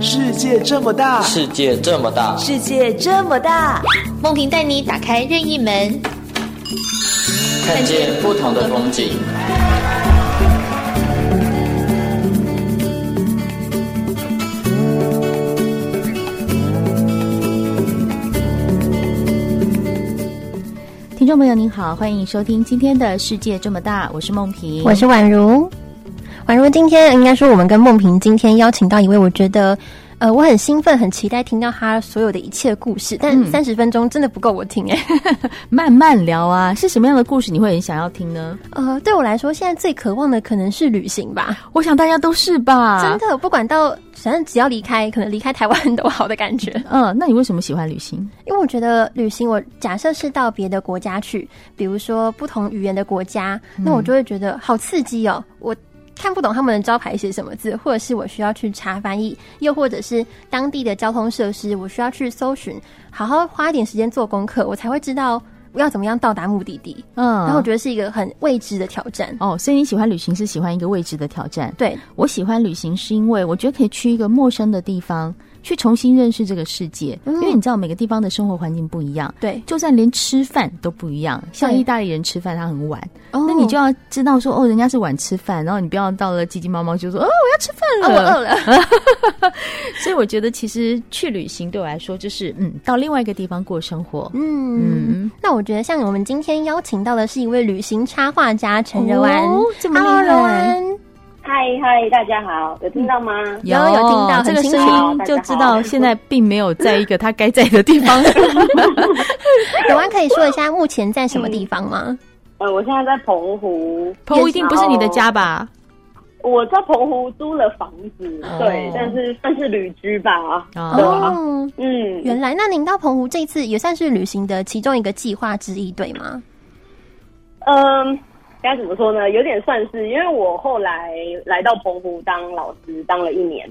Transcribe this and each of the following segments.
世界这么大，世界这么大，世界这么大，梦萍带你打开任意门，看见不同的风景。听众朋友您好，欢迎收听今天的世界这么大，我是梦萍，我是宛如。宛如今天应该说，我们跟梦萍今天邀请到一位，我觉得，呃，我很兴奋，很期待听到他所有的一切故事。但三十分钟真的不够我听哎、欸，慢慢聊啊。是什么样的故事你会很想要听呢？呃，对我来说，现在最渴望的可能是旅行吧。我想大家都是吧。真的，不管到反正只要离开，可能离开台湾都好的感觉。嗯，那你为什么喜欢旅行？因为我觉得旅行，我假设是到别的国家去，比如说不同语言的国家，那我就会觉得好刺激哦。我。看不懂他们的招牌写什么字，或者是我需要去查翻译，又或者是当地的交通设施，我需要去搜寻，好好花一点时间做功课，我才会知道我要怎么样到达目的地。嗯，然后我觉得是一个很未知的挑战。哦，所以你喜欢旅行是喜欢一个未知的挑战？对，我喜欢旅行是因为我觉得可以去一个陌生的地方。去重新认识这个世界，因为你知道每个地方的生活环境不一样，对、嗯，就算连吃饭都不一样。像意大利人吃饭他很晚，那你就要知道说哦，人家是晚吃饭，然后你不要到了急急忙忙就说哦，我要吃饭了，哦、我饿了。所以我觉得其实去旅行对我来说就是嗯，到另外一个地方过生活。嗯。嗯，那我觉得像我们今天邀请到的是一位旅行插画家陈柔安，哦，这么厉害。嗨嗨，大家好，有听到吗？有有听到，这个声音就知道现在并没有在一个他该在的地方。有安可以说一下目前在什么地方吗？呃，我现在在澎湖，澎湖一定不是你的家吧？我在澎湖租了房子，对，但是算是旅居吧。哦，嗯，原来那您到澎湖这一次也算是旅行的其中一个计划之一，对吗？嗯。该怎么说呢？有点算是，因为我后来来到澎湖当老师，当了一年，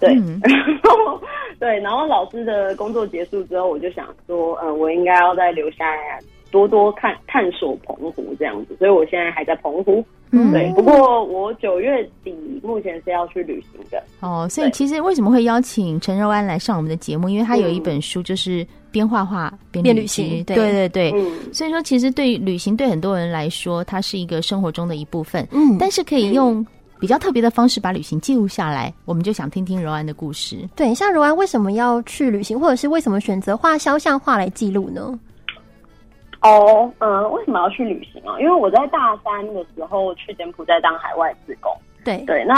对，嗯、然后对，然后老师的工作结束之后，我就想说，嗯，我应该要再留下来，多多看探索澎湖这样子，所以我现在还在澎湖。嗯，对。不过我九月底目前是要去旅行的。哦，所以其实为什么会邀请陈柔安来上我们的节目？因为他有一本书，就是边画画边旅，旅行。对对对。嗯。所以说，其实对于旅行，对很多人来说，它是一个生活中的一部分。嗯。但是可以用比较特别的方式把旅行记录下来。我们就想听听柔安的故事。对，像柔安为什么要去旅行，或者是为什么选择画肖像画来记录呢？哦，嗯，为什么要去旅行啊？因为我在大三的时候去柬埔寨当海外志工。对对，那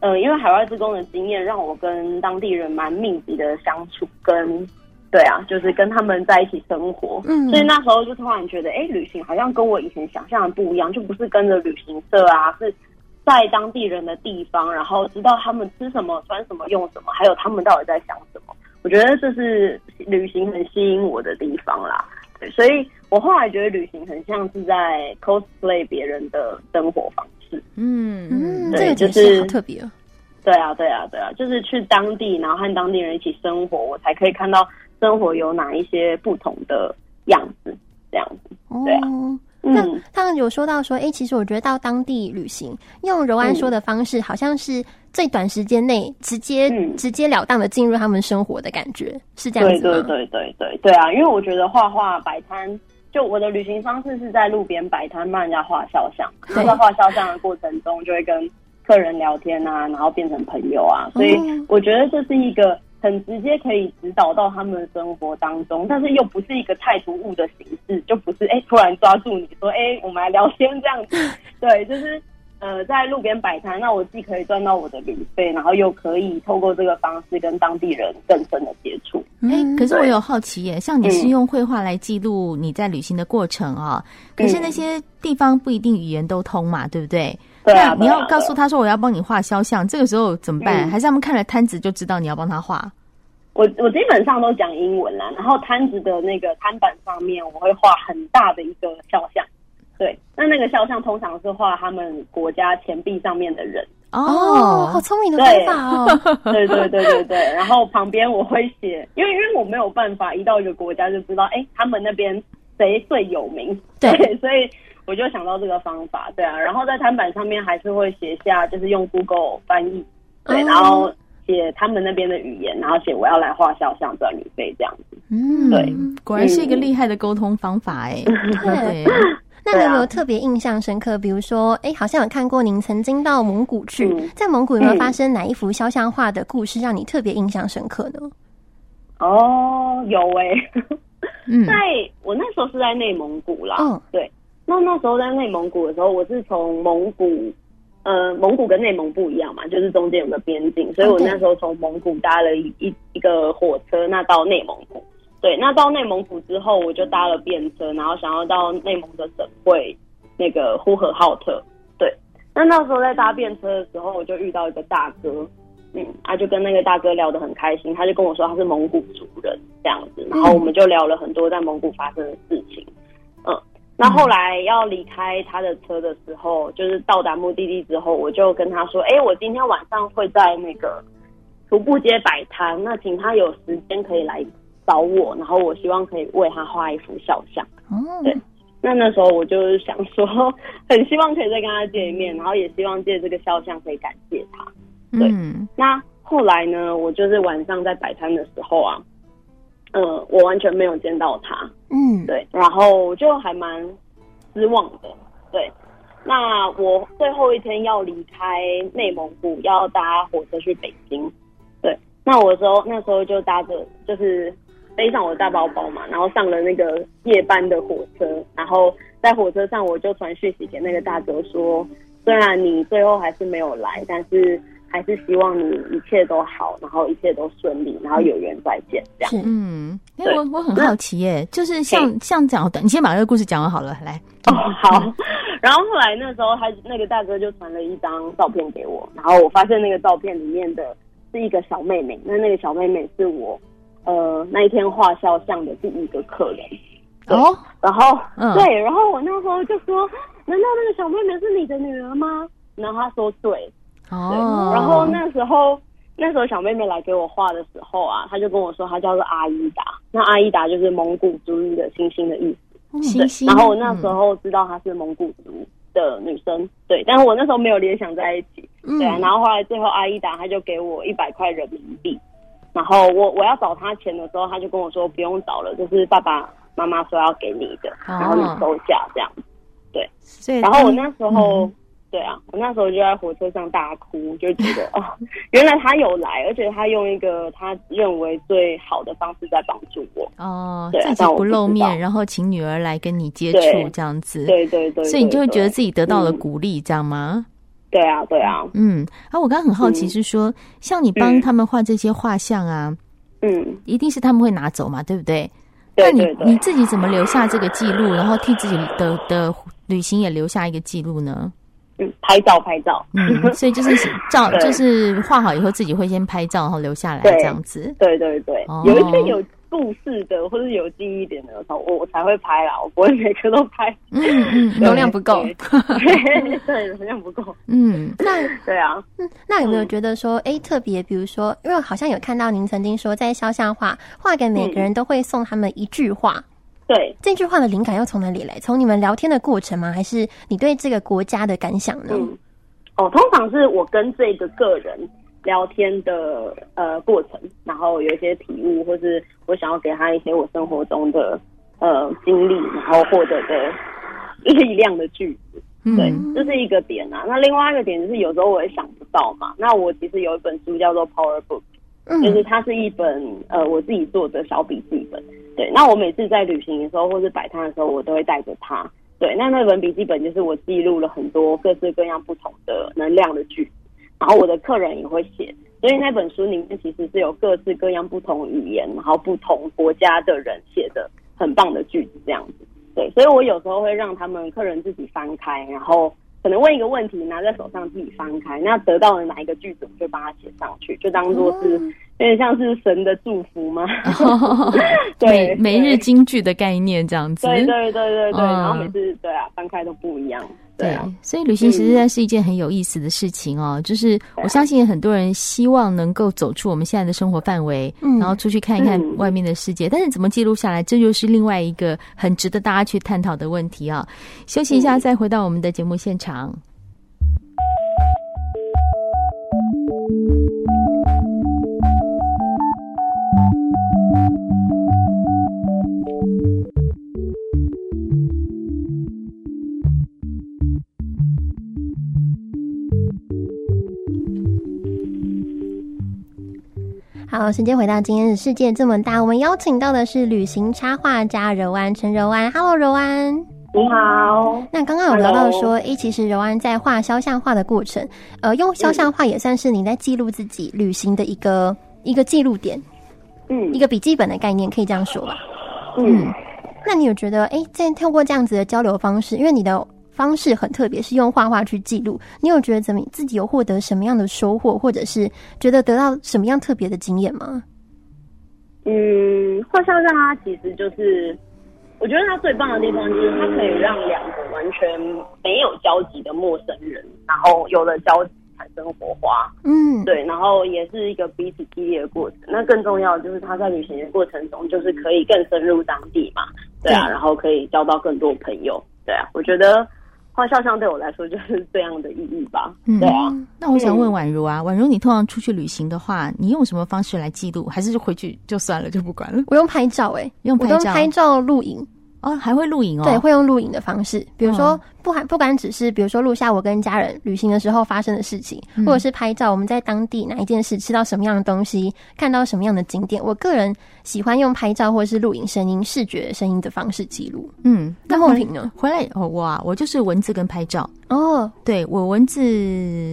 嗯，因为海外志工的经验，让我跟当地人蛮密集的相处，跟对啊，就是跟他们在一起生活。嗯，所以那时候就突然觉得，哎，旅行好像跟我以前想象的不一样，就不是跟着旅行社啊，是在当地人的地方，然后知道他们吃什么、穿什么、用什么，还有他们到底在想什么。我觉得这是旅行很吸引我的地方啦。对，所以我后来觉得旅行很像是在 cosplay 别人的生活方式。嗯嗯，对，这个就是好特别哦。对啊，对啊，对啊，就是去当地，然后和当地人一起生活，我才可以看到生活有哪一些不同的样子，这样子。对啊。哦那他们有说到说，哎、欸，其实我觉得到当地旅行，用柔安说的方式，好像是最短时间内直接、嗯、直截了当的进入他们生活的感觉，是这样子吗？对对对对对对啊！因为我觉得画画摆摊，就我的旅行方式是在路边摆摊帮人家画肖像，在画肖像的过程中，就会跟客人聊天啊，然后变成朋友啊，所以我觉得这是一个。很直接可以指导到他们的生活当中，但是又不是一个太突兀的形式，就不是哎、欸、突然抓住你说哎、欸、我们来聊天这样子，对，就是呃在路边摆摊，那我既可以赚到我的旅费，然后又可以透过这个方式跟当地人更深的接触。哎、欸，可是我有好奇耶，像你是用绘画来记录你在旅行的过程啊、喔，可是那些地方不一定语言都通嘛，对不对？对啊，你要告诉他说我要帮你画肖像，这个时候怎么办？嗯、还是他们看了摊子就知道你要帮他画？我我基本上都讲英文啦，然后摊子的那个摊板上面我会画很大的一个肖像，对，那那个肖像通常是画他们国家钱币上面的人。哦，好聪明的方法哦！对对对对对，然后旁边我会写，因为因为我没有办法一到一个国家就知道，哎，他们那边谁最有名？对，所以。我就想到这个方法，对啊，然后在摊板上面还是会写下，就是用 Google 翻译，对，然后写写他们那边的语言，然后写我要来画肖像赚旅费这样子。嗯，对，果然是一个厉害的沟通方法哎。对。那你有没有特别印象深刻？比如说，哎，好像有看过您曾经到蒙古去，嗯、在蒙古有没有发生哪一幅肖像画的故事让你特别印象深刻呢？哦，有哎、在我那时候是在内蒙古啦。嗯，对。那那时候在内蒙古的时候，我是从蒙古，呃，蒙古跟内蒙不一样嘛，就是中间有个边境，所以我那时候从蒙古搭了一一一个火车，那到内蒙古。对，那到内蒙古之后，我就搭了便车，然后想要到内蒙的省会那个呼和浩特。对，那那时候在搭便车的时候，我就遇到一个大哥，嗯，他就跟那个大哥聊得很开心，他就跟我说他是蒙古族人这样子，然后我们就聊了很多在蒙古发生的事情。嗯，那后来要离开他的车的时候，就是到达目的地之后，我就跟他说，哎，我今天晚上会在那个徒步街摆摊，那请他有时间可以来。找我，然后我希望可以为他画一幅肖像。哦，对。那那时候我就是想说，很希望可以再跟他见一面，然后也希望借这个肖像可以感谢他。对。嗯、那后来呢，我就是晚上在摆摊的时候啊，呃，我完全没有见到他。嗯，对。然后就还蛮失望的。对。那我最后一天要离开内蒙古，要搭火车去北京。对。那我时候那时候就搭着就是。背上我的大包包嘛，然后上了那个夜班的火车，然后在火车上我就传讯息给那个大哥说，虽然你最后还是没有来，但是还是希望你一切都好，然后一切都顺利，然后有缘再见这样。嗯，因为我我很好奇耶，就是像像讲的，你先把这个故事讲完好了，来。哦，好。然后后来那时候他那个大哥就传了一张照片给我，然后我发现那个照片里面的是一个小妹妹，那那个小妹妹是我。呃，那一天画肖像的第一个客人，哦，然后，嗯、对，然后我那时候就说，难道那个小妹妹是你的女儿吗？然后他说对，哦，然后那时候，那时候小妹妹来给我画的时候啊，她就跟我说，她叫做阿依达，那阿依达就是蒙古族语的星星的意思，星星。然后我那时候知道她是蒙古族的女生，对，但是我那时候没有联想在一起，对啊，然后后来最后阿依达她就给我一百块人民币。然后我我要找她钱的时候，她就跟我说不用找了，就是爸爸妈妈说要给你的，然后你收下这样。对，所以然后我那时候，嗯、对啊，我那时候就在火车上大哭，就觉得 哦，原来他有来，而且他用一个他认为最好的方式在帮助我。哦，对，自己不露面，然后请女儿来跟你接触这样子。对对对，对，所以你就会觉得自己得到了鼓励，嗯、这样吗？对啊，对啊，嗯，啊，我刚刚很好奇是说，嗯、像你帮他们画这些画像啊，嗯，一定是他们会拿走嘛，对不对，那你你自己怎么留下这个记录，然后替自己的的旅行也留下一个记录呢？嗯，拍照，拍照，嗯，所以就是 照，就是画好以后自己会先拍照，然后留下来这样子。对对对，哦、有一些有。故事的或者有记忆点的，我我才会拍啦，我不会每个都拍，嗯嗯，流量不够，对，流量不够，嗯，那对啊，嗯，那有没有觉得说，哎、欸，特别，比如说，因为好像有看到您曾经说，在肖像画画给每个人都会送他们一句话，对，这句话的灵感又从哪里来？从你们聊天的过程吗？还是你对这个国家的感想呢？嗯，哦，通常是我跟这个个人。聊天的呃过程，然后有一些体悟，或是我想要给他一些我生活中的呃经历，然后获得的力量的句子，对，这是一个点啊。那另外一个点就是有时候我也想不到嘛。那我其实有一本书叫做 Power Book，就是它是一本呃我自己做的小笔记本。对，那我每次在旅行的时候或是摆摊的时候，我都会带着它。对，那那本笔记本就是我记录了很多各式各样不同的能量的句子。然后我的客人也会写，所以那本书里面其实是有各式各样不同语言，然后不同国家的人写的很棒的句子，这样子。对，所以我有时候会让他们客人自己翻开，然后可能问一个问题，拿在手上自己翻开，那得到了哪一个句子，我就把它写上去，就当做是有点像是神的祝福吗？对，每日金句的概念这样子。对对对对对，然后每次对啊翻开都不一样。对，所以旅行实在是一件很有意思的事情哦。嗯、就是我相信很多人希望能够走出我们现在的生活范围，嗯、然后出去看一看外面的世界。嗯、但是怎么记录下来，这就是另外一个很值得大家去探讨的问题啊。休息一下，再回到我们的节目现场。好，时间回到今天的世界这么大，我们邀请到的是旅行插画家柔安陈柔安。Hello，柔安，你好。那刚刚有聊到说，诶，其实柔安在画肖像画的过程，呃，用肖像画也算是你在记录自己旅行的一个一个记录点，嗯，一个笔记本的概念，可以这样说吧？嗯。嗯那你有觉得，哎、欸，在透过这样子的交流方式，因为你的方式很特别，是用画画去记录，你有觉得怎么自己有获得什么样的收获，或者是觉得得到什么样特别的经验吗？嗯，画肖像它其实就是，我觉得它最棒的地方就是它可以让两个完全没有交集的陌生人，然后有了交集。产生火花，嗯，对，然后也是一个彼此激励的过程。那更重要的就是他在旅行的过程中，就是可以更深入当地嘛，对啊，然后可以交到更多朋友，对啊。我觉得画肖像对我来说就是这样的意义吧，对啊。嗯，那我想问宛如啊，宛如，你通常出去旅行的话，你用什么方式来记录？还是就回去就算了，就不管了？我用拍照，欸，哎，用拍照，拍照录影。哦，还会录影哦。对，会用录影的方式，比如说不还不管只是比如说录下我跟家人旅行的时候发生的事情，嗯、或者是拍照我们在当地哪一件事吃到什么样的东西，看到什么样的景点。我个人喜欢用拍照或者是录影声音、视觉声音的方式记录。嗯，那凤萍呢？回来哦，哇，我就是文字跟拍照哦。对，我文字，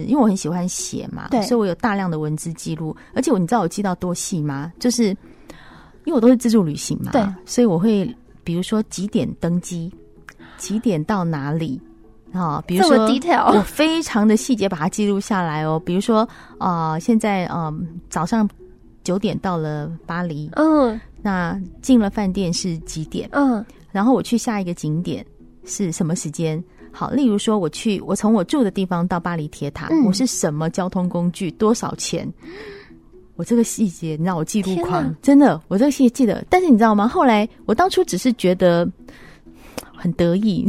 因为我很喜欢写嘛，对，所以我有大量的文字记录。而且我你知道我记到多细吗？就是因为我都是自助旅行嘛，对，所以我会。比如说几点登机，几点到哪里啊？比如说，我非常的细节把它记录下来哦。比如说，啊、呃，现在嗯、呃，早上九点到了巴黎，嗯，那进了饭店是几点？嗯，然后我去下一个景点是什么时间？好，例如说我去，我从我住的地方到巴黎铁塔，嗯、我是什么交通工具？多少钱？我这个细节，你知道我记录狂，真的，我这个细节记得。但是你知道吗？后来我当初只是觉得很得意，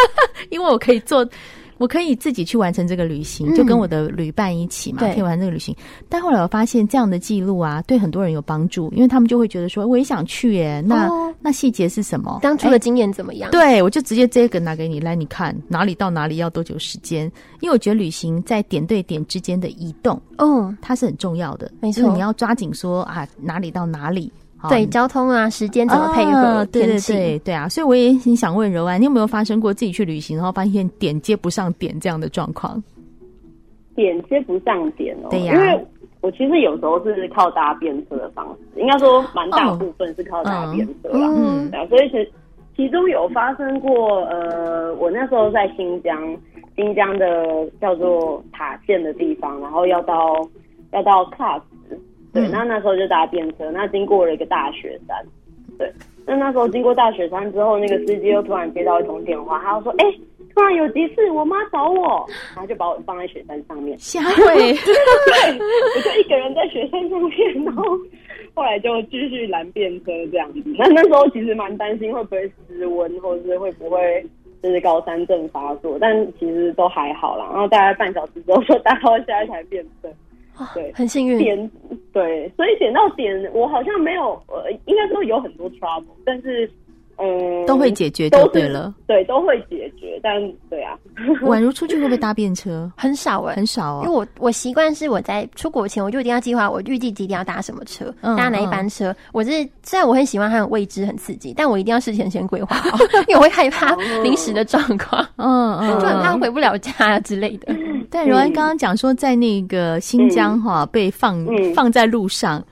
因为我可以做。我可以自己去完成这个旅行，就跟我的旅伴一起嘛，嗯、可以完成这个旅行。但后来我发现这样的记录啊，对很多人有帮助，因为他们就会觉得说，我也想去耶。那、哦、那细节是什么？当初的经验怎么样？对，我就直接这个拿给你，来你看哪里到哪里要多久时间？因为我觉得旅行在点对点之间的移动，嗯，它是很重要的。没错，就是你要抓紧说啊，哪里到哪里。对，交通啊，时间怎么配合？啊、对对对对啊！所以我也很想问柔安，你有没有发生过自己去旅行，然后发现点接不上点这样的状况？点接不上点哦，对呀、啊，因为我其实有时候是靠搭便车的方式，应该说蛮大部分是靠搭便车啦。嗯，对啊，所以其其中有发生过，呃，我那时候在新疆，新疆的叫做塔县的地方，然后要到要到喀什。对，那那时候就搭便车，那经过了一个大雪山，对，那那时候经过大雪山之后，那个司机又突然接到一通电话，他就说：“哎、欸，突然有急事，我妈找我。”然后就把我放在雪山上面，吓会，对，我就一个人在雪山上面，然后后来就继续拦便车这样子。那那时候其实蛮担心会不会失温，或者是会不会就是高山症发作，但其实都还好啦。然后大概半小时之后就搭到下一台便车。对，很幸运。点对，所以点到点，我好像没有，呃，应该说有很多 trouble，但是。嗯，都会解决就对了，对，都会解决。但对啊，宛如出去会不会搭便车？很少哎、欸，很少哦。因为我我习惯是我在出国前我就一定要计划，我预计几点要搭什么车，嗯、搭哪一班车。嗯、我是虽然我很喜欢它很未知很刺激，但我一定要事前先规划好，因为我会害怕临时的状况，嗯嗯，就很怕回不了家啊之类的。嗯、但柔安刚刚讲说，在那个新疆哈、嗯、被放、嗯、放在路上，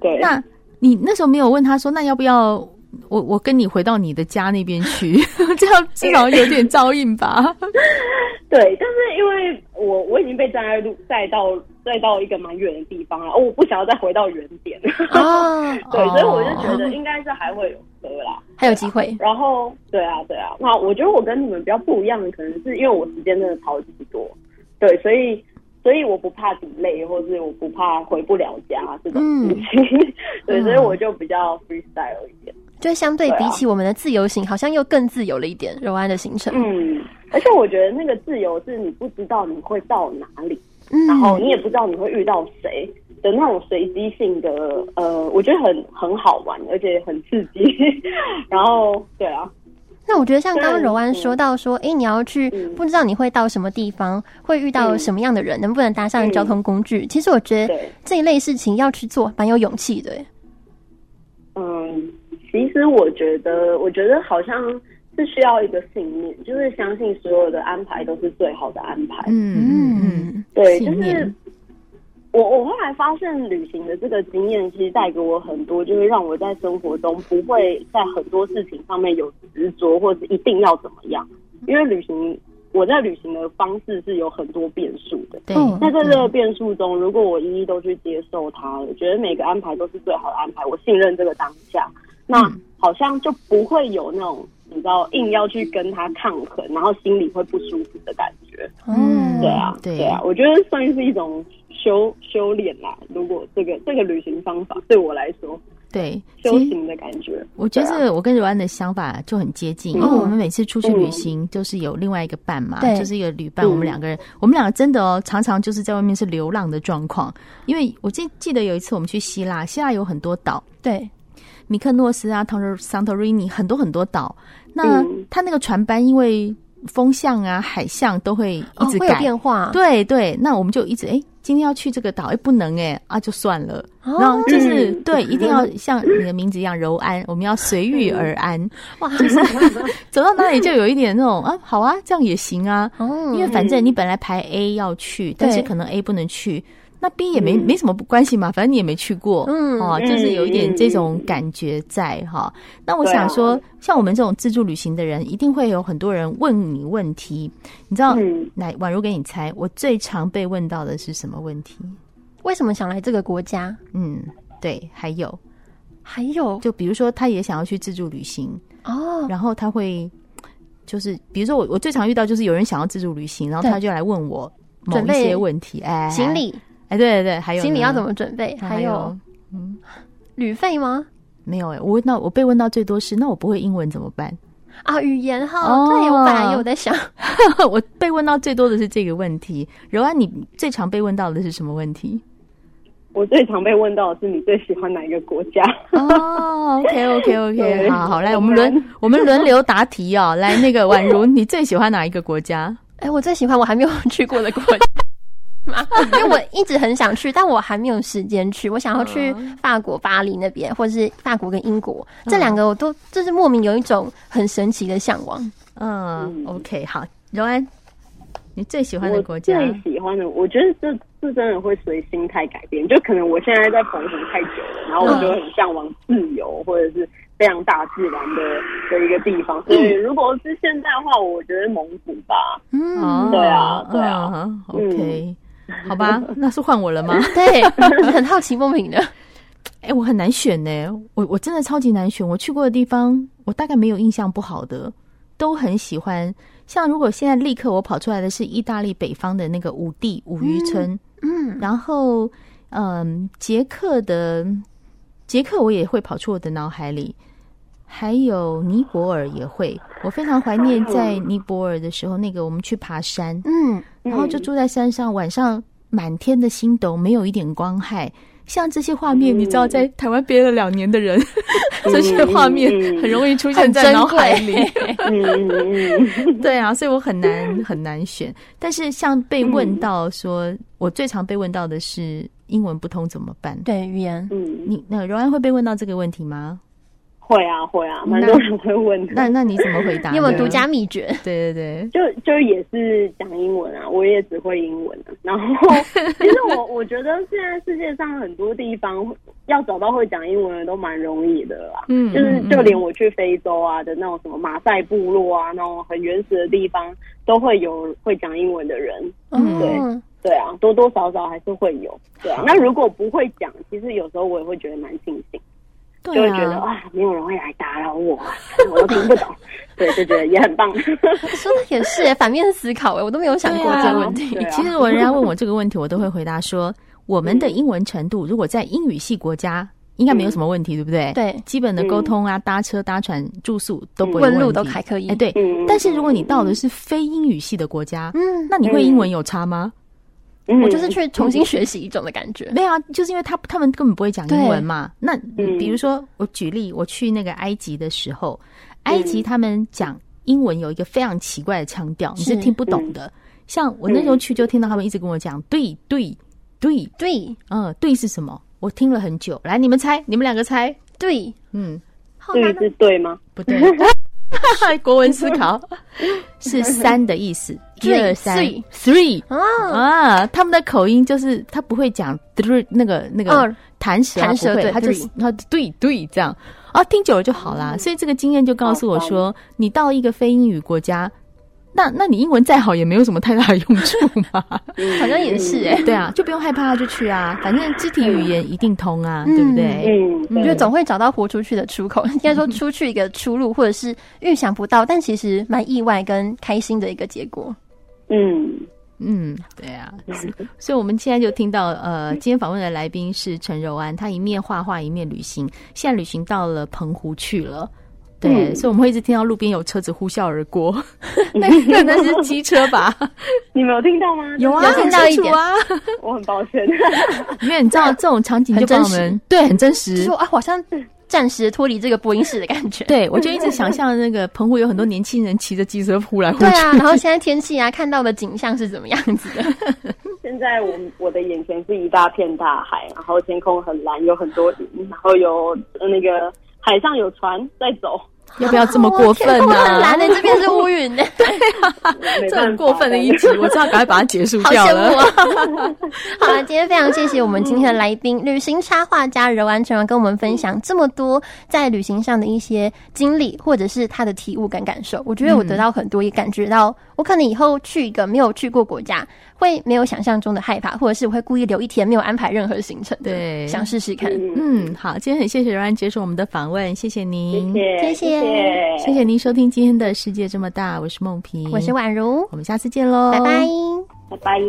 对，那你那时候没有问他说，那要不要？我我跟你回到你的家那边去，这样至少有点照应吧。对，但是因为我我已经被站在路带到带到一个蛮远的地方了，我不想要再回到原点。啊，对，所以我就觉得应该是还会有车啦，还有机会。然后，对啊，对啊。那我觉得我跟你们比较不一样的，可能是因为我时间真的超级多，对，所以所以我不怕 delay，或是我不怕回不了家这种事情。嗯、对，所以我就比较 freestyle 一点。就相对比起我们的自由行，啊、好像又更自由了一点。柔安的行程，嗯，而且我觉得那个自由是你不知道你会到哪里，嗯、然后你也不知道你会遇到谁的那种随机性的，呃，我觉得很很好玩，而且很刺激。然后，对啊，那我觉得像刚刚柔安说到说，哎、欸，你要去不知道你会到什么地方，会遇到什么样的人，能不能搭上交通工具？其实我觉得这一类事情要去做，蛮有勇气的。嗯，其实我觉得，我觉得好像是需要一个信念，就是相信所有的安排都是最好的安排。嗯嗯嗯，对，就是。我我后来发现，旅行的这个经验其实带给我很多，就是让我在生活中不会在很多事情上面有执着，或者是一定要怎么样。因为旅行，我在旅行的方式是有很多变数的。对，那在这个变数中，如果我一一都去接受它，我觉得每个安排都是最好的安排。我信任这个当下，那好像就不会有那种你知道硬要去跟他抗衡，然后心里会不舒服的感觉。嗯，对啊，对。啊，我觉得算是一种。修修炼啦，如果这个这个旅行方法对我来说，对修行的感觉，我觉得我跟柔安的想法就很接近，嗯、因为我们每次出去旅行就是有另外一个伴嘛，嗯、就是一个旅伴，我们两个人，我们两个真的哦，常常就是在外面是流浪的状况。因为我记记得有一次我们去希腊，希腊有很多岛，对，米克诺斯啊，托桑托瑞尼，很多很多岛。那他那个船班因为风向啊、海象都会一直改、哦、变化，对对，那我们就一直哎。诶今天要去这个岛，哎，不能哎，啊，就算了。然后就是、嗯、对，一定要像你的名字一样柔安，我们要随遇而安。哇，就是走到哪里就有一点那种啊，好啊，这样也行啊。因为反正你本来排 A 要去，但是可能 A 不能去。那 B 也没、嗯、没什么关系嘛，反正你也没去过，嗯，哦，就是有一点这种感觉在哈、嗯。那我想说，像我们这种自助旅行的人，一定会有很多人问你问题。你知道，来、嗯，宛如给你猜，我最常被问到的是什么问题？为什么想来这个国家？嗯，对，还有，还有，就比如说，他也想要去自助旅行哦，然后他会，就是比如说我，我最常遇到就是有人想要自助旅行，然后他就来问我某一些问题，哎，行李。哎，对对对，还有行李要怎么准备？还有，嗯，旅费吗？没有哎、欸，我问到我被问到最多是，那我不会英文怎么办？啊，语言哈，哦、对，我本来有在想，我被问到最多的是这个问题。柔安，你最常被问到的是什么问题？我最常被问到的是你最喜欢哪一个国家？哦，OK OK OK，好好来，我们轮我们轮流答题哦。来，那个宛如，你最喜欢哪一个国家？哎，我最喜欢我还没有去过的国家。因为我一直很想去，但我还没有时间去。我想要去法国巴黎那边，或者是法国跟英国这两个，我都就是莫名有一种很神奇的向往。嗯，OK，好，柔安，你最喜欢的国家？最喜欢的，我觉得这这真的会随心态改变。就可能我现在在澎湖太久了，然后我就很向往自由，或者是非常大自然的的一个地方。所以如果是现在的话，我觉得蒙古吧。嗯，对啊，对啊，OK。好吧，那是换我了吗？对，很好奇，梦萍的。哎、欸，我很难选呢，我我真的超级难选。我去过的地方，我大概没有印象不好的，都很喜欢。像如果现在立刻我跑出来的是意大利北方的那个五地五渔村，嗯，然后嗯，捷克的捷克我也会跑出我的脑海里，还有尼泊尔也会。我非常怀念在尼泊尔的时候，那个我们去爬山，嗯。然后就住在山上，晚上满天的星斗，没有一点光害。像这些画面，嗯、你知道，在台湾憋了两年的人，嗯、这些画面很容易出现在脑海里。嗯、对啊，所以我很难很难选。但是像被问到说，嗯、我最常被问到的是英文不通怎么办？对，语言。嗯，你那柔安会被问到这个问题吗？会啊会啊，蛮多人会问的。那那你怎么回答？你有没有独家秘诀？对对对，就就也是讲英文啊，我也只会英文啊。然后其实我 我觉得现在世界上很多地方要找到会讲英文的都蛮容易的啦。嗯，就是就连我去非洲啊的那种什么马赛部落啊，那种很原始的地方，都会有会讲英文的人。嗯，对对啊，多多少少还是会有。对啊，那如果不会讲，其实有时候我也会觉得蛮庆幸。就会觉得啊，没有人会来打扰我，我都听不懂，对，就觉得也很棒。说的也是，反面思考哎，我都没有想过这个问题。其实我人家问我这个问题，我都会回答说，我们的英文程度，如果在英语系国家，应该没有什么问题，对不对？对，基本的沟通啊，搭车、搭船、住宿都不会问路都还可以。哎，对。但是如果你到的是非英语系的国家，嗯，那你会英文有差吗？我就是去重新学习一种的感觉。没有啊，就是因为他他们根本不会讲英文嘛。那比如说，我举例，我去那个埃及的时候，埃及他们讲英文有一个非常奇怪的腔调，你是听不懂的。像我那时候去，就听到他们一直跟我讲“对对对对”，嗯，“对”是什么？我听了很久。来，你们猜，你们两个猜，“对”，嗯，“对”是对吗？不对。国文思考。是三的意思，一二三，three。啊，他们的口音就是他不会讲 three 那个那个弹舌，弹舌对，他就是他对对这样。啊，听久了就好啦。所以这个经验就告诉我说，你到一个非英语国家。那那你英文再好也没有什么太大的用处嘛，好像也是哎、欸，对啊，就不用害怕就去啊，反正肢体语言一定通啊，嗯、对不对？嗯，我觉得总会找到活出去的出口，应该说出去一个出路，或者是预想不到，但其实蛮意外跟开心的一个结果。嗯。嗯，对啊，所以我们现在就听到呃，今天访问的来宾是陈柔安，他一面画画一面旅行，现在旅行到了澎湖去了。对，嗯、所以我们会一直听到路边有车子呼啸而过，那可能是机车吧？你没有听到吗？有啊，听到一点啊。我很抱歉，因为你知道这种场景就把我们对很真实，说啊，好像暂时脱离这个播音室的感觉。对，我就一直想象那个澎湖有很多年轻人骑着机车呼来呼去。对啊，然后现在天气啊，看到的景象是怎么样子的？现在我我的眼前是一大片大海，然后天空很蓝，有很多云，然后有那个海上有船在走。要不要这么过分呢？很蓝的，这边是乌云 呢。对啊，这很过分的一集，我知道，赶快把它结束掉了。好羡慕啊！好了，今天非常谢谢我们今天的来宾，旅行插画家柔安陈柔安跟我们分享这么多在旅行上的一些经历，或者是他的体悟跟感受。我觉得我得到很多，也感觉到我可能以后去一个没有去过国家，会没有想象中的害怕，或者是我会故意留一天没有安排任何行程。对，想试试看。嗯，好，今天很谢谢柔安接受我们的访问，谢谢您，谢谢。谢谢您收听今天的世界这么大，我是梦萍，我是宛如，我们下次见喽，拜拜，拜拜。